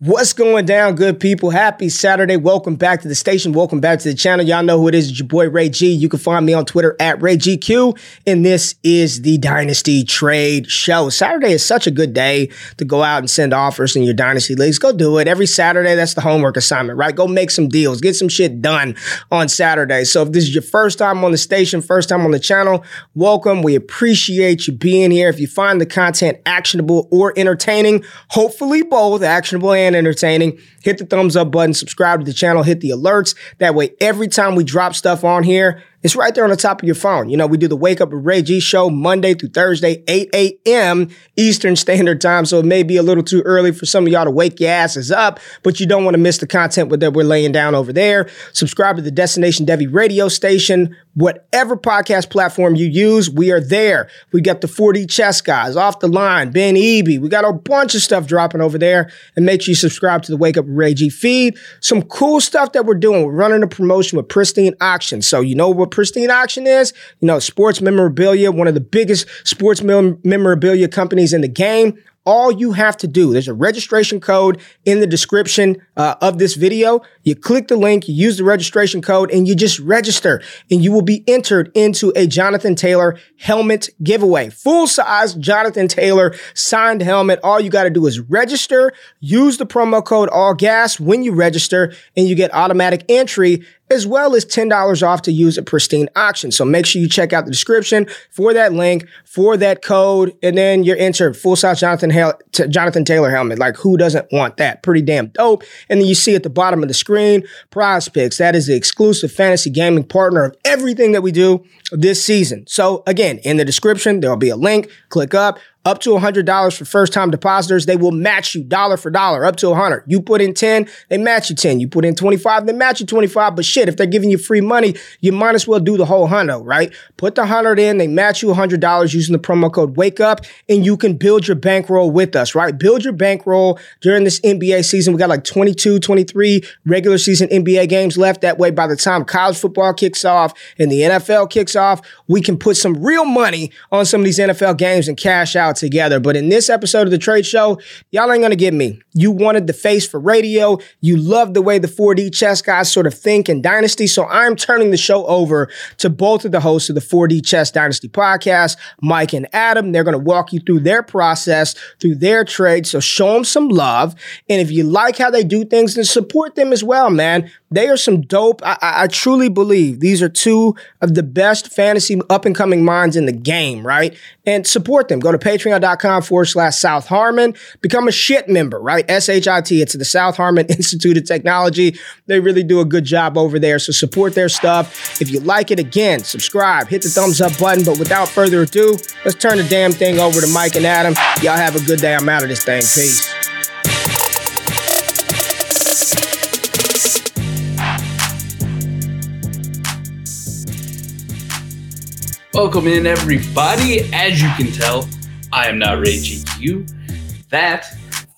What's going down, good people? Happy Saturday. Welcome back to the station. Welcome back to the channel. Y'all know who it is. It's your boy Ray G. You can find me on Twitter at RayGQ. And this is the Dynasty Trade Show. Saturday is such a good day to go out and send offers in your Dynasty leagues. Go do it. Every Saturday, that's the homework assignment, right? Go make some deals. Get some shit done on Saturday. So if this is your first time on the station, first time on the channel, welcome. We appreciate you being here. If you find the content actionable or entertaining, hopefully both actionable and entertaining, hit the thumbs up button, subscribe to the channel, hit the alerts. That way, every time we drop stuff on here, it's right there on the top of your phone. You know, we do the Wake Up with Ray G show Monday through Thursday, 8 a.m. Eastern Standard Time. So it may be a little too early for some of y'all to wake your asses up, but you don't want to miss the content that we're laying down over there. Subscribe to the Destination Devy radio station. Whatever podcast platform you use, we are there. We got the 4D chess guys off the line, Ben Eby. We got a bunch of stuff dropping over there. And make sure you subscribe to the Wake Up G feed. Some cool stuff that we're doing. We're running a promotion with Pristine Auction. So you know what Pristine Auction is? You know, sports memorabilia, one of the biggest sports mem- memorabilia companies in the game all you have to do, there's a registration code in the description uh, of this video. You click the link, you use the registration code, and you just register, and you will be entered into a Jonathan Taylor helmet giveaway. Full size Jonathan Taylor signed helmet. All you got to do is register, use the promo code All Gas when you register, and you get automatic entry as well as $10 off to use a pristine auction. So make sure you check out the description for that link, for that code, and then you're entered full size Jonathan, Hale, Jonathan Taylor helmet. Like who doesn't want that? Pretty damn dope. And then you see at the bottom of the screen, prize picks. That is the exclusive fantasy gaming partner of everything that we do this season. So again, in the description, there'll be a link. Click up up to $100 for first time depositors. They will match you dollar for dollar up to 100. You put in 10, they match you 10. You put in 25, they match you 25. But shit, if they're giving you free money, you might as well do the whole hundo, right? Put the 100 in, they match you $100 using the promo code wake up and you can build your bankroll with us, right? Build your bankroll during this NBA season. We got like 22, 23 regular season NBA games left. That way, by the time college football kicks off and the NFL kicks off, we can put some real money on some of these NFL games and cash out together. But in this episode of the trade show, y'all ain't gonna get me. You wanted the face for radio. You love the way the 4D chess guys sort of think in Dynasty. So I'm turning the show over to both of the hosts of the 4D Chess Dynasty podcast, Mike and Adam. They're gonna walk you through their process, through their trade. So show them some love. And if you like how they do things, then support them as well, man. They are some dope. I, I, truly believe these are two of the best fantasy up and coming minds in the game, right? And support them. Go to patreon.com forward slash South Harmon. Become a shit member, right? S H I T. It's the South Harmon Institute of Technology. They really do a good job over there. So support their stuff. If you like it, again, subscribe, hit the thumbs up button. But without further ado, let's turn the damn thing over to Mike and Adam. Y'all have a good day. I'm out of this thing. Peace. Welcome in, everybody. As you can tell, I am not Ray GQ. That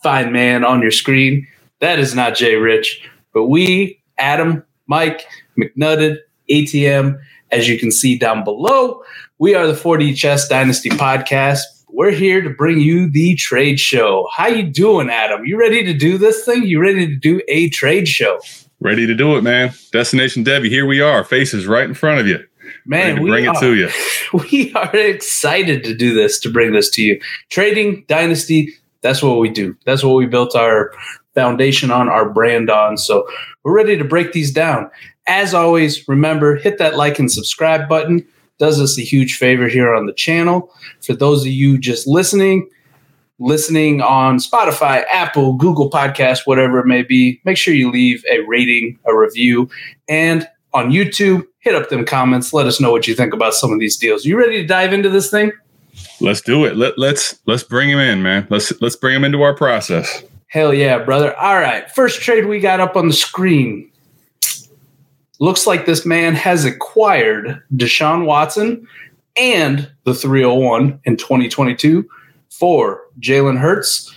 fine man on your screen, that is not Jay Rich. But we, Adam, Mike, McNutted, ATM, as you can see down below, we are the 4D Chess Dynasty podcast. We're here to bring you the trade show. How you doing, Adam? You ready to do this thing? You ready to do a trade show? Ready to do it, man. Destination Devy, here we are. Faces right in front of you. Man, we bring are, it to you. We are excited to do this, to bring this to you. Trading Dynasty, that's what we do. That's what we built our foundation on, our brand on. So we're ready to break these down. As always, remember, hit that like and subscribe button. Does us a huge favor here on the channel. For those of you just listening, listening on Spotify, Apple, Google Podcast, whatever it may be, make sure you leave a rating, a review, and on YouTube, hit up them comments. Let us know what you think about some of these deals. You ready to dive into this thing? Let's do it. Let, let's let's bring him in, man. Let's let's bring him into our process. Hell yeah, brother. All right. First trade we got up on the screen. Looks like this man has acquired Deshaun Watson and the 301 in 2022 for Jalen Hurts,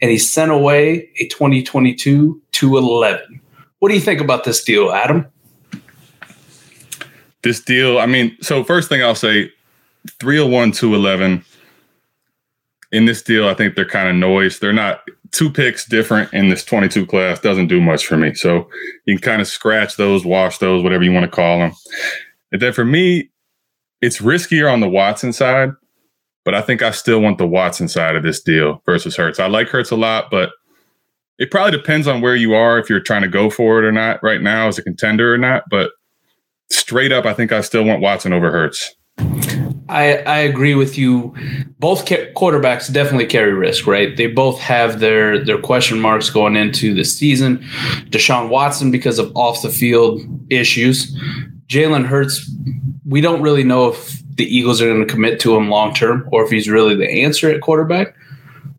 and he sent away a 2022 to 11. What do you think about this deal, Adam? This deal, I mean, so first thing I'll say 301, 211. in this deal, I think they're kind of noise. They're not two picks different in this 22 class doesn't do much for me. So you can kind of scratch those, wash those, whatever you want to call them. And then for me, it's riskier on the Watson side, but I think I still want the Watson side of this deal versus Hurts. I like Hurts a lot, but it probably depends on where you are if you're trying to go for it or not right now as a contender or not. But straight up, I think I still want Watson over Hurts. I, I agree with you. Both ca- quarterbacks definitely carry risk, right? They both have their their question marks going into the season. Deshaun Watson because of off the field issues. Jalen Hurts, we don't really know if the Eagles are going to commit to him long term or if he's really the answer at quarterback.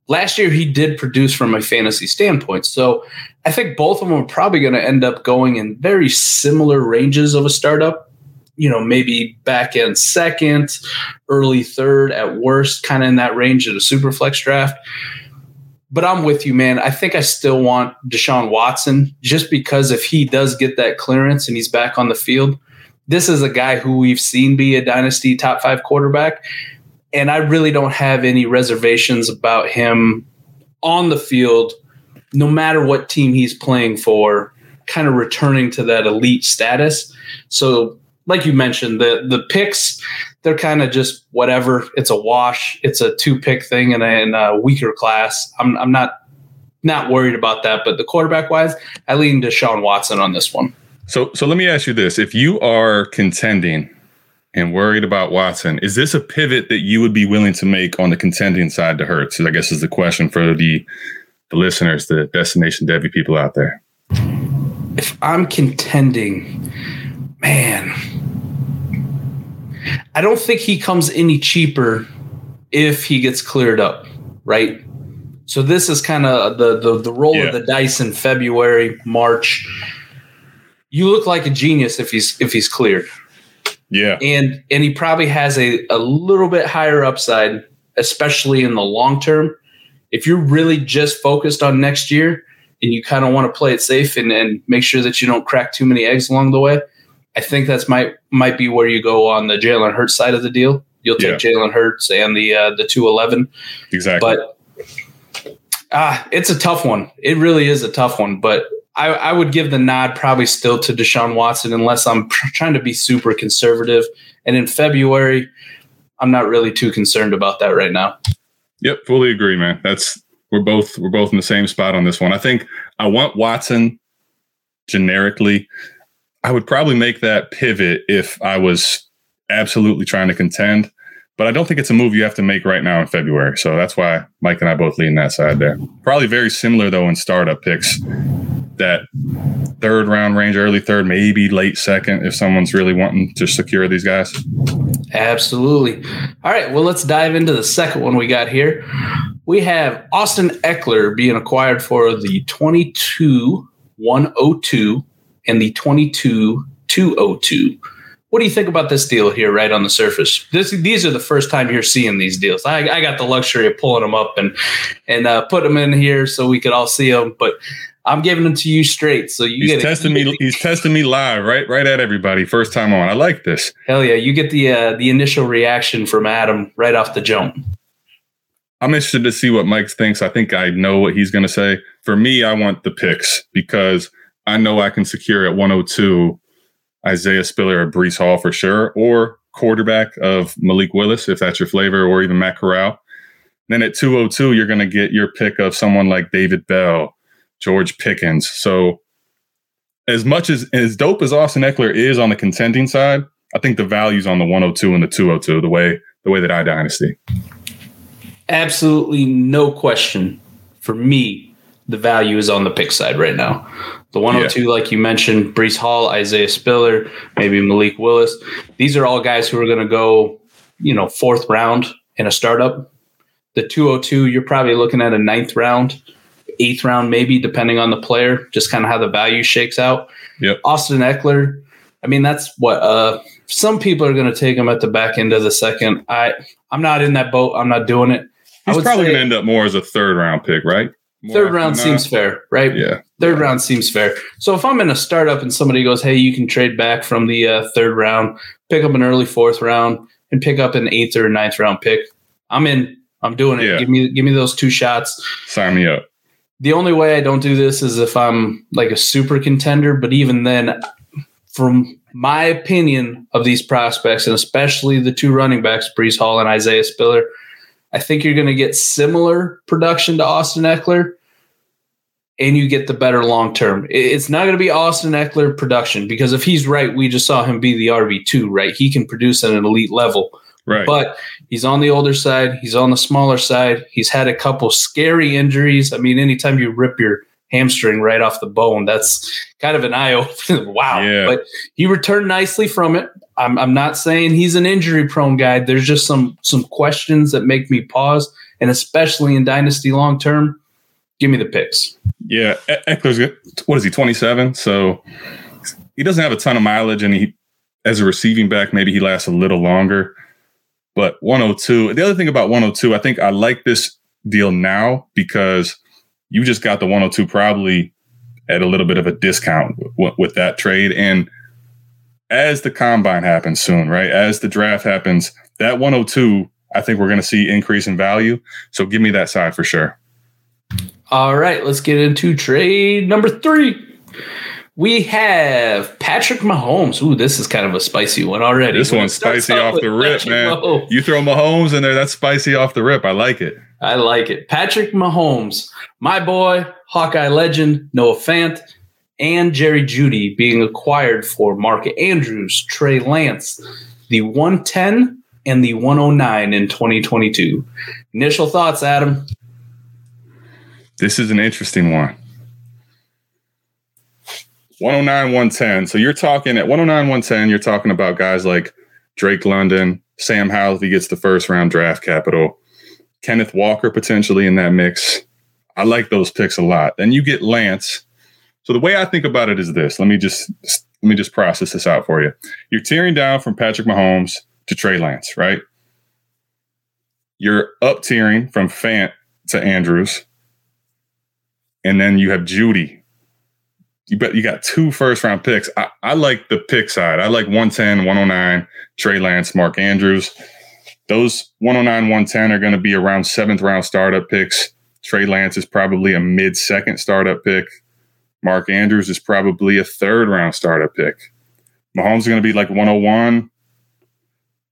Last year, he did produce from a fantasy standpoint. So I think both of them are probably going to end up going in very similar ranges of a startup you know, maybe back end second, early third at worst, kind of in that range of a super flex draft. But I'm with you, man. I think I still want Deshaun Watson just because if he does get that clearance and he's back on the field, this is a guy who we've seen be a dynasty top five quarterback. And I really don't have any reservations about him on the field, no matter what team he's playing for, kind of returning to that elite status. So like you mentioned, the the picks they're kind of just whatever. It's a wash. It's a two pick thing in a, in a weaker class. I'm I'm not not worried about that. But the quarterback wise, I lean Deshaun Watson on this one. So so let me ask you this: If you are contending and worried about Watson, is this a pivot that you would be willing to make on the contending side to Hurts? I guess is the question for the the listeners, the destination Devy people out there. If I'm contending, man, I don't think he comes any cheaper if he gets cleared up, right? So this is kind of the, the the roll yeah. of the dice in February, March. You look like a genius if he's if he's cleared. Yeah. And and he probably has a, a little bit higher upside, especially in the long term. If you're really just focused on next year and you kind of want to play it safe and, and make sure that you don't crack too many eggs along the way, I think that's might might be where you go on the Jalen Hurts side of the deal. You'll take yeah. Jalen Hurts and the uh, the two eleven. Exactly. But ah, it's a tough one. It really is a tough one. But I, I would give the nod probably still to Deshaun Watson unless I'm trying to be super conservative. And in February, I'm not really too concerned about that right now. Yep, fully agree, man. That's we're both we're both in the same spot on this one. I think I want Watson generically I would probably make that pivot if I was absolutely trying to contend. But I don't think it's a move you have to make right now in February. So that's why Mike and I both lean that side there. Probably very similar though in startup picks. That third round range, early third, maybe late second if someone's really wanting to secure these guys. Absolutely. All right. Well, let's dive into the second one we got here. We have Austin Ekeler being acquired for the 22 102 and the 22 202. What do you think about this deal here, right on the surface? This, these are the first time you're seeing these deals. I, I got the luxury of pulling them up and and uh, put them in here so we could all see them. But I'm giving them to you straight. So you he's testing me. He's testing me live, right, right at everybody. First time on. I like this. Hell yeah! You get the uh, the initial reaction from Adam right off the jump. I'm interested to see what Mike thinks. I think I know what he's going to say. For me, I want the picks because I know I can secure at 102 Isaiah Spiller or Breece Hall for sure, or quarterback of Malik Willis, if that's your flavor, or even Matt Corral. Then at 202, you're going to get your pick of someone like David Bell George Pickens. So as much as as dope as Austin Ekeler is on the contending side, I think the value's on the 102 and the 202, the way the way that I dynasty. Absolutely no question for me. The value is on the pick side right now. The 102, yeah. like you mentioned, Breece Hall, Isaiah Spiller, maybe Malik Willis. These are all guys who are going to go, you know, fourth round in a startup. The 202, you're probably looking at a ninth round, eighth round, maybe, depending on the player, just kind of how the value shakes out. Yep. Austin Ekeler, I mean, that's what uh, some people are going to take him at the back end of the second. I I'm not in that boat. I'm not doing it. He's probably going to end up more as a third round pick, right? More third round seems fair, right? Yeah. Third yeah. round seems fair. So if I'm in a startup and somebody goes, "Hey, you can trade back from the uh, third round, pick up an early fourth round, and pick up an eighth or ninth round pick," I'm in. I'm doing it. Yeah. Give me give me those two shots. Sign me up. The only way I don't do this is if I'm like a super contender, but even then, from my opinion of these prospects, and especially the two running backs, Breece Hall and Isaiah Spiller, I think you're going to get similar production to Austin Ekeler, and you get the better long term. It's not going to be Austin Ekeler production because if he's right, we just saw him be the RB two, right? He can produce at an elite level. Right. But he's on the older side. He's on the smaller side. He's had a couple scary injuries. I mean, anytime you rip your hamstring right off the bone. That's kind of an eye opener. wow. Yeah. But he returned nicely from it. I'm, I'm not saying he's an injury prone guy. There's just some some questions that make me pause, and especially in dynasty long term. Give me the picks. Yeah, Ekeler's what is he 27? So he doesn't have a ton of mileage, and he as a receiving back maybe he lasts a little longer. But 102. The other thing about 102, I think I like this deal now because you just got the 102 probably at a little bit of a discount w- with that trade. And as the combine happens soon, right? As the draft happens, that 102, I think we're going to see increase in value. So give me that side for sure. All right, let's get into trade number three. We have Patrick Mahomes. Ooh, this is kind of a spicy one already. This one's spicy off the rip, Patrick man. Mahomes. You throw Mahomes in there, that's spicy off the rip. I like it. I like it. Patrick Mahomes, my boy, Hawkeye legend, Noah Fant, and Jerry Jeudy being acquired for Mark Andrews, Trey Lance, the 110 and the 109 in 2022. Initial thoughts, Adam? This is an interesting one. 109, 110. So you're talking at 109, 110, you're talking about guys like Drake London, Sam Howell if he gets the first round draft capital. Kenneth Walker potentially in that mix. I like those picks a lot. Then you get Lance. So the way I think about it is this. Let me just let me just process this out for you. You're tearing down from Patrick Mahomes to Trey Lance, right? You're up tiering from Fant to Andrews. And then you have Jeudy. You bet you got two first round picks. I, I like the pick side. I like 110, 109, Trey Lance, Mark Andrews. Those 109, 110 are going to be around seventh round startup picks. Trey Lance is probably a mid second startup pick. Mark Andrews is probably a third round startup pick. Mahomes is going to be like 101.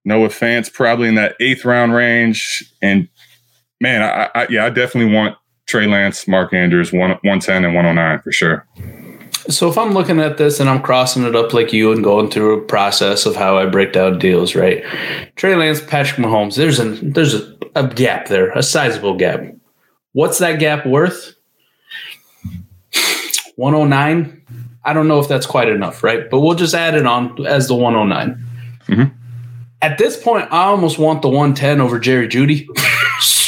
Noah Fant's probably in that eighth round range. And man, I, I yeah, I definitely want Trey Lance, Mark Andrews, one, 110 and 109 for sure. So if I'm looking at this and I'm crossing it up like you and going through a process of how I break down deals, right? Trey Lance, Patrick Mahomes, there's a there's a, a gap there, a sizable gap. What's that gap worth? 109. I don't know if that's quite enough, right? But we'll just add it on as the 109. Mm-hmm. At this point, I almost want the 110 over Jerry Jeudy.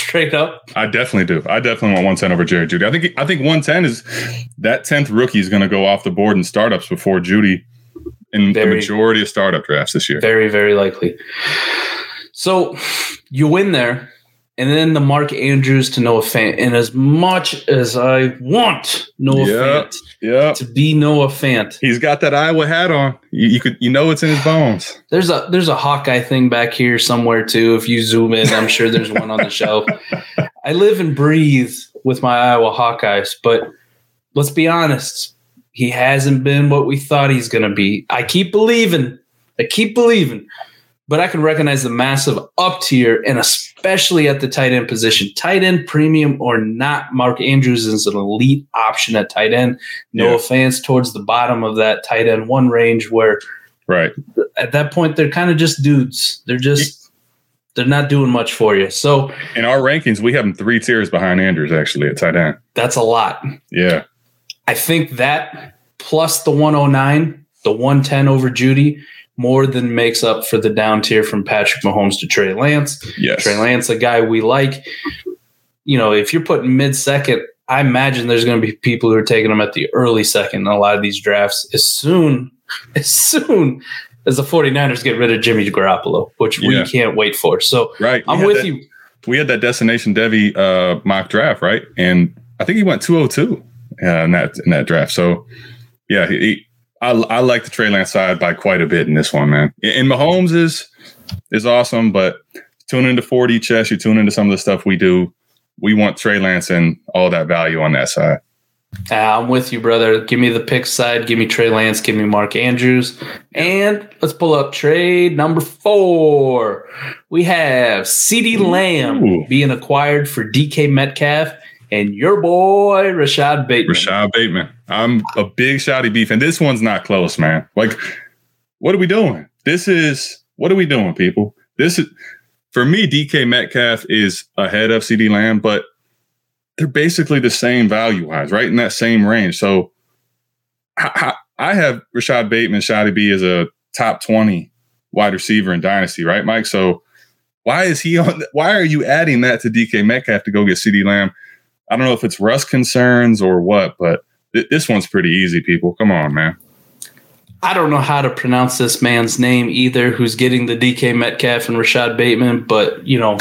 straight up. I definitely do. I definitely want 110 over Jerry Jeudy. I think I think 110 is that 10th rookie is going to go off the board in startups before Jeudy in very, the majority of startup drafts this year. Very, very likely. So you win there and then the Mark Andrews to Noah Fant. And as much as I want Noah yep, Fant yep. to be Noah Fant, he's got that Iowa hat on. You, you, could you know it's in his bones. There's a there's a Hawkeye thing back here somewhere too. If you zoom in, I'm sure there's one on the shelf. I live and breathe with my Iowa Hawkeyes, but let's be honest, he hasn't been what we thought he's going to be. I keep believing. I keep believing. but I can recognize the massive up tier and especially at the tight end position. Tight end premium or not, Mark Andrews is an elite option at tight end. No Yeah. offense towards the bottom of that tight end one range where Right. at that point they're kind of just dudes. They're just they're not doing much for you. So In our rankings, we have them three tiers behind Andrews actually at tight end. that's a lot. Yeah. I think that plus the 109, the 110 over Jeudy, more than makes up for the down tier from Patrick Mahomes to Trey Lance. Yes. Trey Lance, a guy we like. You know, if you're putting mid second, I imagine there's going to be people who are taking him at the early second in a lot of these drafts as soon as soon as the 49ers get rid of Jimmy Garoppolo, which Yeah. we can't wait for. So Right. I'm with that- you. We had that Destination Devy uh, mock draft, right? And I think he went 202 uh, in that in that draft. So yeah, he, he- I, I like the Trey Lance side by quite a bit in this one, man. And Mahomes is is awesome, but tune into 4D chess, you tune into some of the stuff we do. We want Trey Lance and all that value on that side. Ah, I'm with you, brother. Give me the pick side. Give me Trey Lance. Give me Mark Andrews. And let's pull up trade number four. We have CeeDee Lamb Ooh. being acquired for DK Metcalf and your boy Rashod Bateman. Rashod Bateman. I'm a big Shotty beef, and this one's not close, man. Like, what are we doing? This is what are we doing, people? This is for me. DK Metcalf is ahead of CeeDee Lamb, but they're basically the same value wise, right in that same range. So, I, I have Rashod Bateman, Shotty B as a top twenty wide receiver in Dynasty, right, Mike? So, why is he on? Why are you adding that to DK Metcalf to go get CeeDee Lamb? I don't know if it's rust concerns or what, but th- this one's pretty easy, people. Come on, man. I don't know how to pronounce this man's name either, who's getting the DK Metcalf and Rashod Bateman, but you know,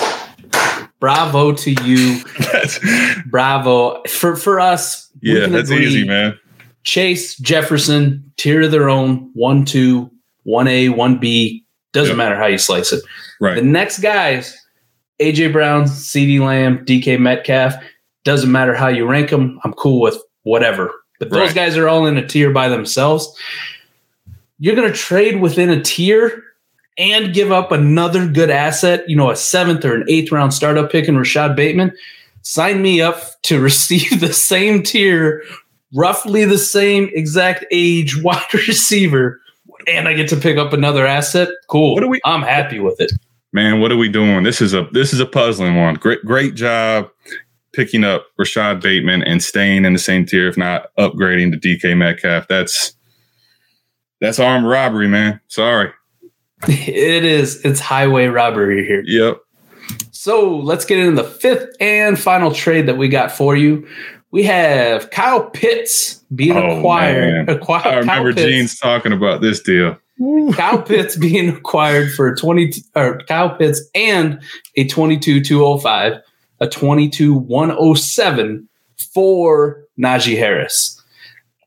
bravo to you. Bravo. For for us, yeah, that's agree. easy, man. Chase, Jefferson, tier of their own, one, two, one A, one B. Doesn't Yep. matter how you slice it. Right. The next guys, AJ Brown, CeeDee Lamb, DK Metcalf. Doesn't matter how you rank them. I'm cool with whatever. But those Right. guys are all in a tier by themselves. You're going to trade within a tier and give up another good asset, you know, a seventh or an eighth round startup pick in Rashod Bateman. Sign me up to receive the same tier, roughly the same exact age wide receiver, and I get to pick up another asset. Cool. What do we- I'm happy with it. Man, what are we doing? This is a this is a puzzling one. Great great job picking up Rashod Bateman and staying in the same tier, if not upgrading to DK Metcalf. That's that's armed robbery, man. Sorry. It is. It's highway robbery here. Yep. So let's get into the fifth and final trade that we got for you. We have Kyle Pitts being Oh, acquired. man. acquired I remember Kyle Pitts, Gene's talking about this deal. Kyle Pitts being acquired for 20 or Kyle Pitts and a 22 205, a 22 107 for Najee Harris.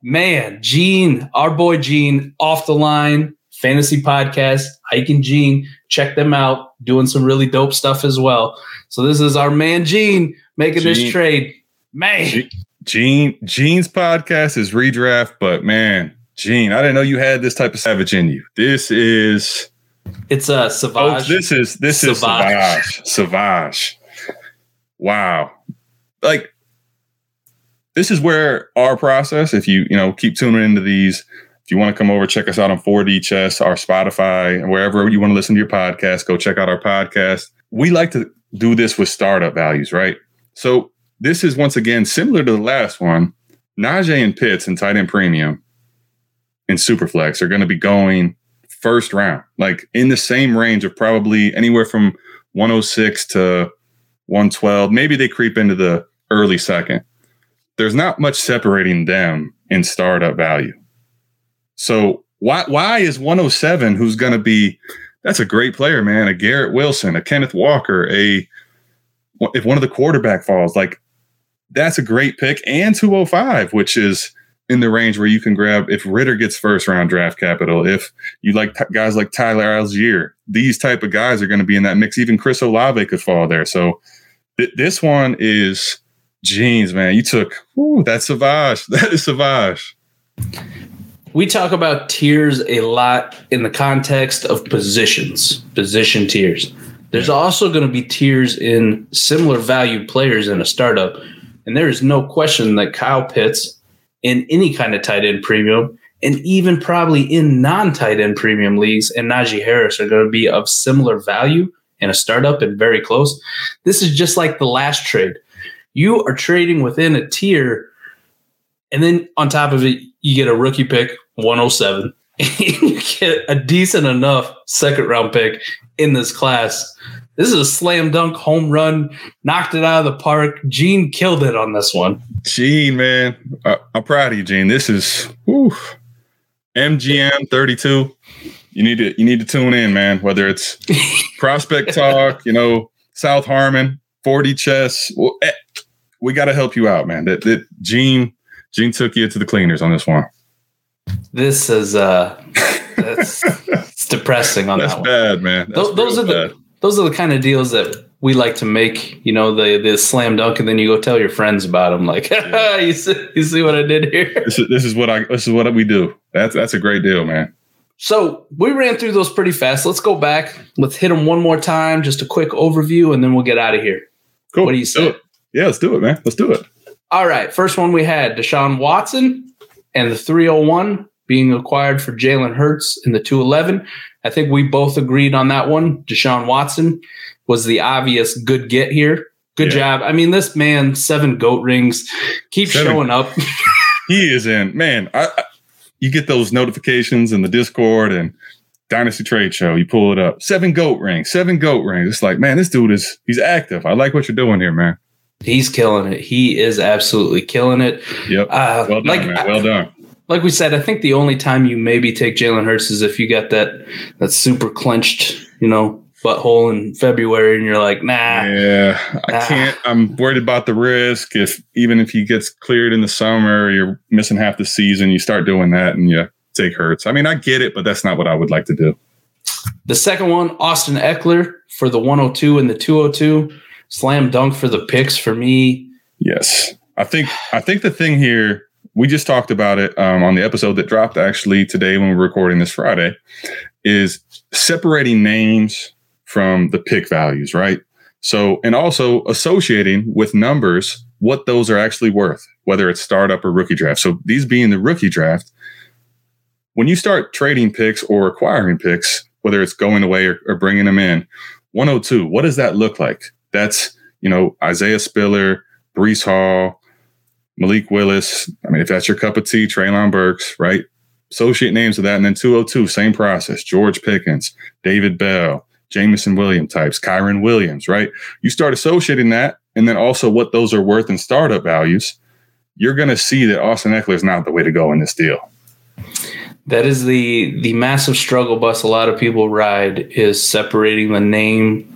Man, Gene, our boy Gene, off the line, fantasy podcast, Ike and Gene, check them out, doing some really dope stuff as well. So this is our man Gene making this trade. Man, Gene, Gene Gene's podcast is redraft, but man, Gene, I didn't know you had this type of savage in you. This is it's uh, a oh, Savage. this is this is Savage. Savage. Wow. Like this is where our process, if you, you know, keep tuning into these, if you want to come over, check us out on 4D Chess, our Spotify, and wherever you want to listen to your podcast, go check out our podcast. We like to do this with startup values, right? So this is once again similar to the last one. Najee and Pitts and tight end premium and Superflex are going to be going first round, like in the same range of probably anywhere from 106 to 112. Maybe they creep into the early second. There's not much separating them in startup value. So why why is 107 who's going to be that's a great player, man, a Garrett Wilson, a Kenneth Walker, a if one of the quarterback falls, like that's a great pick and 205, which is in the range where you can grab if Ridder gets first round draft capital, if you like t- guys like Tyler Allgeier, these type of guys are going to be in that mix. Even Chris Olave could fall there. So th- this one is Gene's, man. You took ooh, that's Savage. That is Savage. we talk about tiers a lot in the context of positions, position tiers. There's also going to be tiers in similar valued players in a startup. And there is no question that Kyle Pitts in any kind of tight end premium and even probably in non tight end premium leagues and Najee Harris are going to be of similar value in a startup and very close. This is just like the last trade. You are trading within a tier, and then on top of it, you get a rookie pick 107. you get a decent enough second round pick in this class. This is a slam dunk home run, knocked it out of the park. Gene killed it on this one. Gene, man, I, am proud of you, Gene. This is whew, MGM 32. You need to you need to tune in, man. Whether it's prospect talk, you know, South Harmon, 4D chess. Well, eh, we got to help you out, man. That that Gene Gene took you to the cleaners on this one. This is uh that's depressing on that's that bad, man. That's those, those are bad. the those are the kind of deals that we like to make. You know, the the slam dunk, and then you go tell your friends about them. Like, yeah. you see, you see what I did here. This is this is what I this is what we do. That's that's a great deal, man. So we ran through those pretty fast. Let's go back. Let's hit them one more time. Just a quick overview, and then we'll get out of here. Cool. What do you say? Yeah, let's do it, man. Let's do it. All right. First one we had Deshaun Watson and the 301 being acquired for Jalen Hurts in the 211. I think we both agreed on that one. Deshaun Watson was the obvious good get here. Good yeah. job. I mean, this man, seven goat rings, keeps seven. showing up. he is in. Man, I, I, you get those notifications in the Discord and Dynasty Trade Show. You pull it up. Seven goat rings, seven goat rings. It's like, man, this dude is he's active. I like what you're doing here, man. He's killing it. He is absolutely killing it. Yep. Uh, well done, like, man. Well done like we said, I think the only time you maybe take Jalen Hurts is if you got that that super clenched, you know, butthole in February, and you're like, nah. Yeah, I nah. can't. I'm worried about the risk. If even if he gets cleared in the summer, you're missing half the season. You start doing that, and you take Hurts. I mean, I get it, but that's not what I would like to do. The second one, Austin Ekeler for the 102 and the 202, slam dunk for the picks for me. Yes, I think I think the thing here we just talked about it um, on the episode that dropped actually today when we're recording this Friday, is separating names from the pick values, right? So, and also associating with numbers what those are actually worth, whether it's startup or rookie draft. So, these being the rookie draft, when you start trading picks or acquiring picks, whether it's going away or, or bringing them in, 102, what does that look like? That's, you know, Isaiah Spiller, Breece Hall, Malik Willis. I mean, if that's your cup of tea, Treylon Burks, right? Associate names of that. And then 202, same process. George Pickens, David Bell, Jameson William types, Kyren Williams, right? You start associating that and then also what those are worth in startup values. You're going to see that Austin Ekeler is not the way to go in this deal. That is the the massive struggle bus a lot of people ride is separating the name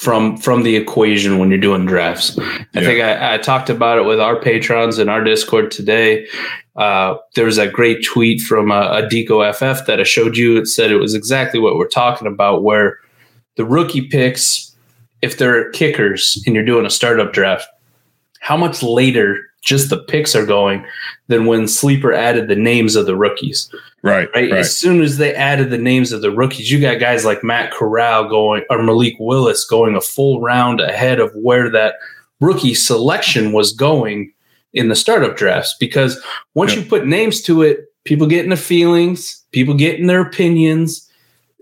from from the equation when you're doing drafts. I yeah. think I, I, talked about it with our patrons in our Discord today. Uh, there was a great tweet from uh, a Deco FF that I showed you. It said it was exactly what we're talking about, where the rookie picks, if they're kickers and you're doing a startup draft, how much later just the picks are going than when Sleeper added the names of the rookies. Right, right. As soon as they added the names of the rookies, you got guys like Matt Corral going or Malik Willis going a full round ahead of where that rookie selection was going in the startup drafts. Because once yep. you put names to it, people get in their feelings, people get in their opinions.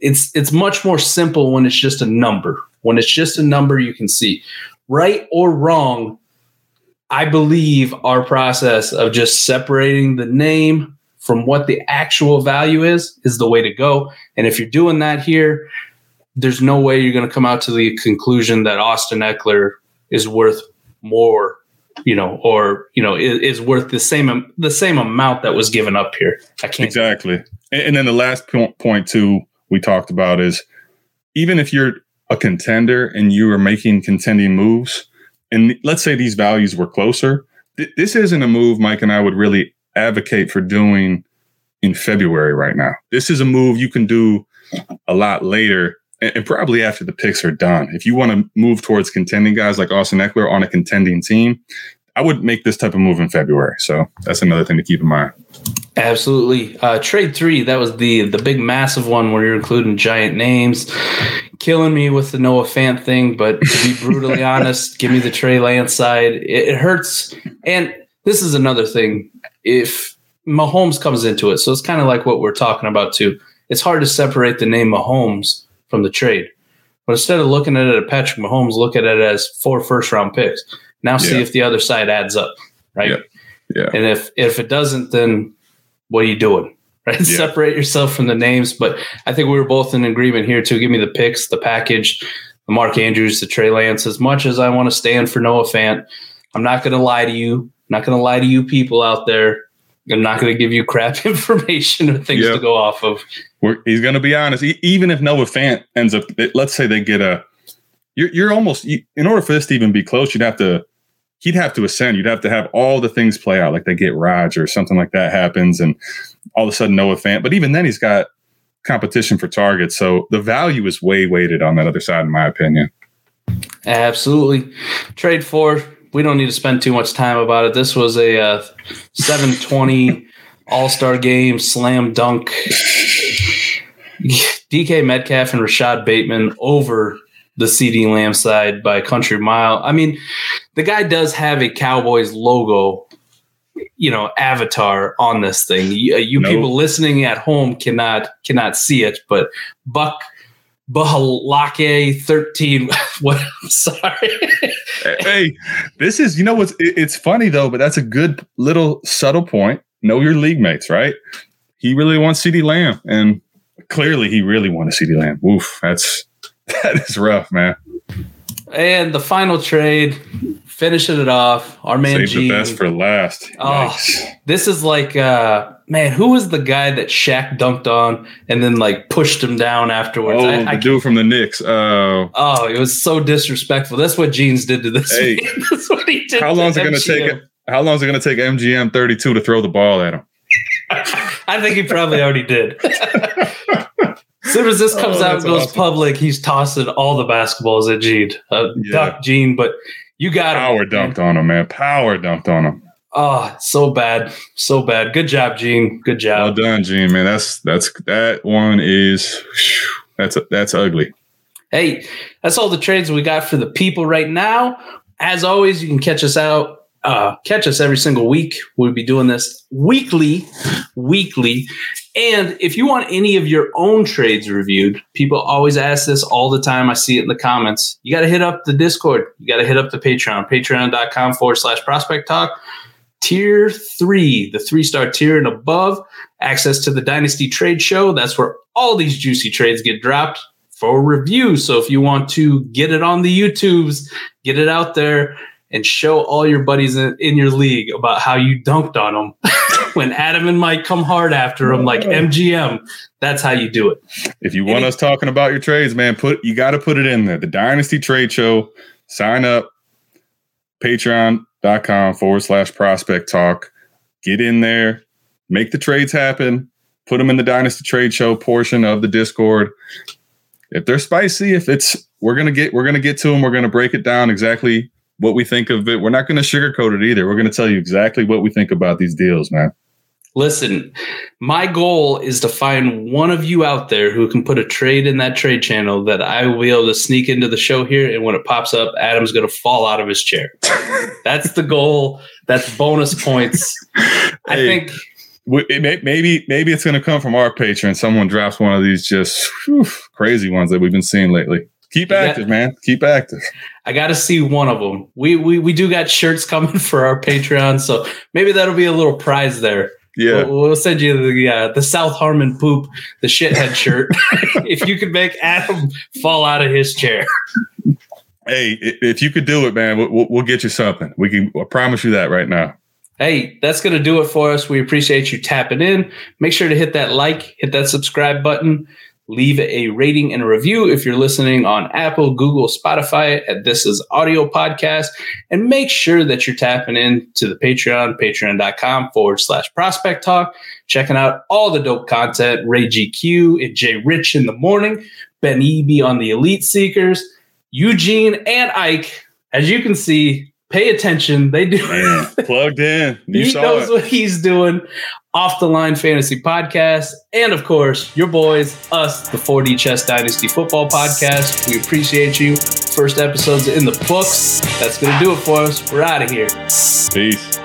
It's it's much more simple when it's just a number. When it's just a number you can see. Right or wrong, I believe our process of just separating the name from what the actual value is is the way to go. And if you're doing that here, there's no way you're going to come out to the conclusion that Austin Ekeler is worth more, you know, or you know, is, is worth the same the same amount that was given up here. I can't exactly. And, and then the last point, point too we talked about is even if you're a contender and you are making contending moves, and let's say these values were closer, th- this isn't a move Mike and I would really advocate for doing in February right now. This is a move you can do a lot later and, and probably after the picks are done. If you want to move towards contending guys like Austin Ekeler on a contending team, I would make this type of move in February. So that's another thing to keep in mind. Absolutely. Uh, trade three, that was the the big massive one where you're including giant names. Killing me with the Noah Fant thing, but to be brutally honest, give me the Trey Lance side. It, it hurts. And this is another thing. If Mahomes comes into it, so it's kind of like what we're talking about too. It's hard to separate the name Mahomes from the trade. But instead of looking at it at Patrick Mahomes, look at it as four first round picks. Now see Yeah. if the other side adds up, right? Yeah. Yeah. And if if it doesn't, then what are you doing? Right? Yeah. Separate yourself from the names. But I think we were both in agreement here too. Give me the picks, the package, the Mark Andrews, the Trey Lance. As much as I want to stand for Noah Fant, I'm not going to lie to you. I'm not going to lie to you people out there. I'm not going to give you crap information or things Yeah. to go off of. We're, he's going to be honest. E- even if Noah Fant ends up, let's say they get a, you're, you're almost you, in order for this to even be close, you'd have to, he'd have to ascend. You'd have to have all the things play out, like they get Raj or something like that happens, and all of a sudden Noah Fant. But even then, he's got competition for targets, so the value is way weighted on that other side, in my opinion. Absolutely. Trade four. We don't need to spend too much time about it. This was a uh, 720 All Star game, slam dunk. DK Metcalf and Rashod Bateman over the CeeDee Lamb side by country mile. I mean, the guy does have a Cowboys logo, you know, avatar on this thing. You, uh, you No. people listening at home cannot cannot see it, but Buck Bahalake 13. What? I'm sorry. hey, this is you know what's it- it's funny though, but that's a good little subtle point. Know your league mates, right? He really wants CeeDee Lamb, and clearly he really wanted CeeDee Lamb. Oof, that's that is rough, man. and the final trade, finishing it off. Our man Save the best for last. Oh, Yikes. this is like, uh, man, who was the guy that Shaq dunked on and then like pushed him down afterwards? Oh, I- the I dude from the Knicks. Uh, Oh, it was so disrespectful. That's what Gene's did to this. Hey. That's what he did. how long is it going to take? How long is it going to take MGM 32 to throw the ball at him? I think he probably already did. As soon as this comes Oh, out and goes awesome. public, he's tossing all the basketballs at Gene. Uh, Yeah. Duck Gene, but you got him. Power dunked on him, man. Power dunked on him. Oh, so bad, so bad. Good job, Gene. Good job. Well done, Gene, man. That's that's that one is whew, that's that's ugly. Hey, that's all the trades we got for the people right now. As always, you can catch us out, uh, catch us every single week. We'll be doing this weekly, weekly. And if you want any of your own trades reviewed, people always ask this all the time. I see it in the comments. You got to hit up the Discord. You got to hit up the Patreon, patreon.com forward slash prospect talk. Tier three, the three star tier and above, access to the Dynasty Trade Show. That's where all these juicy trades get dropped for review. So if you want to get it on the YouTubes, get it out there and show all your buddies in, in your league about how you dunked on them when Adam and Mike come hard after them like MGM. That's how you do it. If you want Any- us talking about your trades, man, put you got to put it in there. The Dynasty Trade Show. Sign up. Patreon.com forward slash prospect talk. Get in there. Make the trades happen. Put them in the Dynasty Trade Show portion of the Discord. If they're spicy, if it's we're gonna get we're gonna get to them. We're gonna break it down exactly what we think of it. We're not gonna sugarcoat it either. We're gonna tell you exactly what we think about these deals, man. Listen, my goal is to find one of you out there who can put a trade in that trade channel that I will be able to sneak into the show here. And when it pops up, Adam's going to fall out of his chair. That's the goal. That's bonus points. I Hey. think it may, maybe maybe it's going to come from our patron. Someone drops one of these just whew, crazy ones that we've been seeing lately. Keep active, man. Keep active. I got to see one of them. We, we we do got shirts coming for our Patreon, so maybe that'll be a little prize there. Yeah, We'll, we'll send you the uh, the South Harmon poop, the shithead shirt. if you could make Adam fall out of his chair. hey, if you could do it, man, we'll, we'll, get you something. We can. I promise you that right now. Hey, that's going to do it for us. We appreciate you tapping in. Make sure to hit that like, hit that subscribe button, leave a rating and a review if you're listening on Apple, Google, Spotify at This Is Audio Podcast. And make sure that you're tapping in to the Patreon, patreon.com forward slash prospect talk, checking out all the dope content, Ray GQ and Jay Rich in the morning, Ben Eby on the Elite Seekers, Eugene and Ike. As you can see, Pay attention. They do. Man, plugged in. You he knows it. what he's doing. Off the line fantasy podcast, and of course, your boys, us, the 4D Chess Dynasty Football Podcast. We appreciate you. First episode's in the books. That's gonna do it for us. We're out of here. Peace.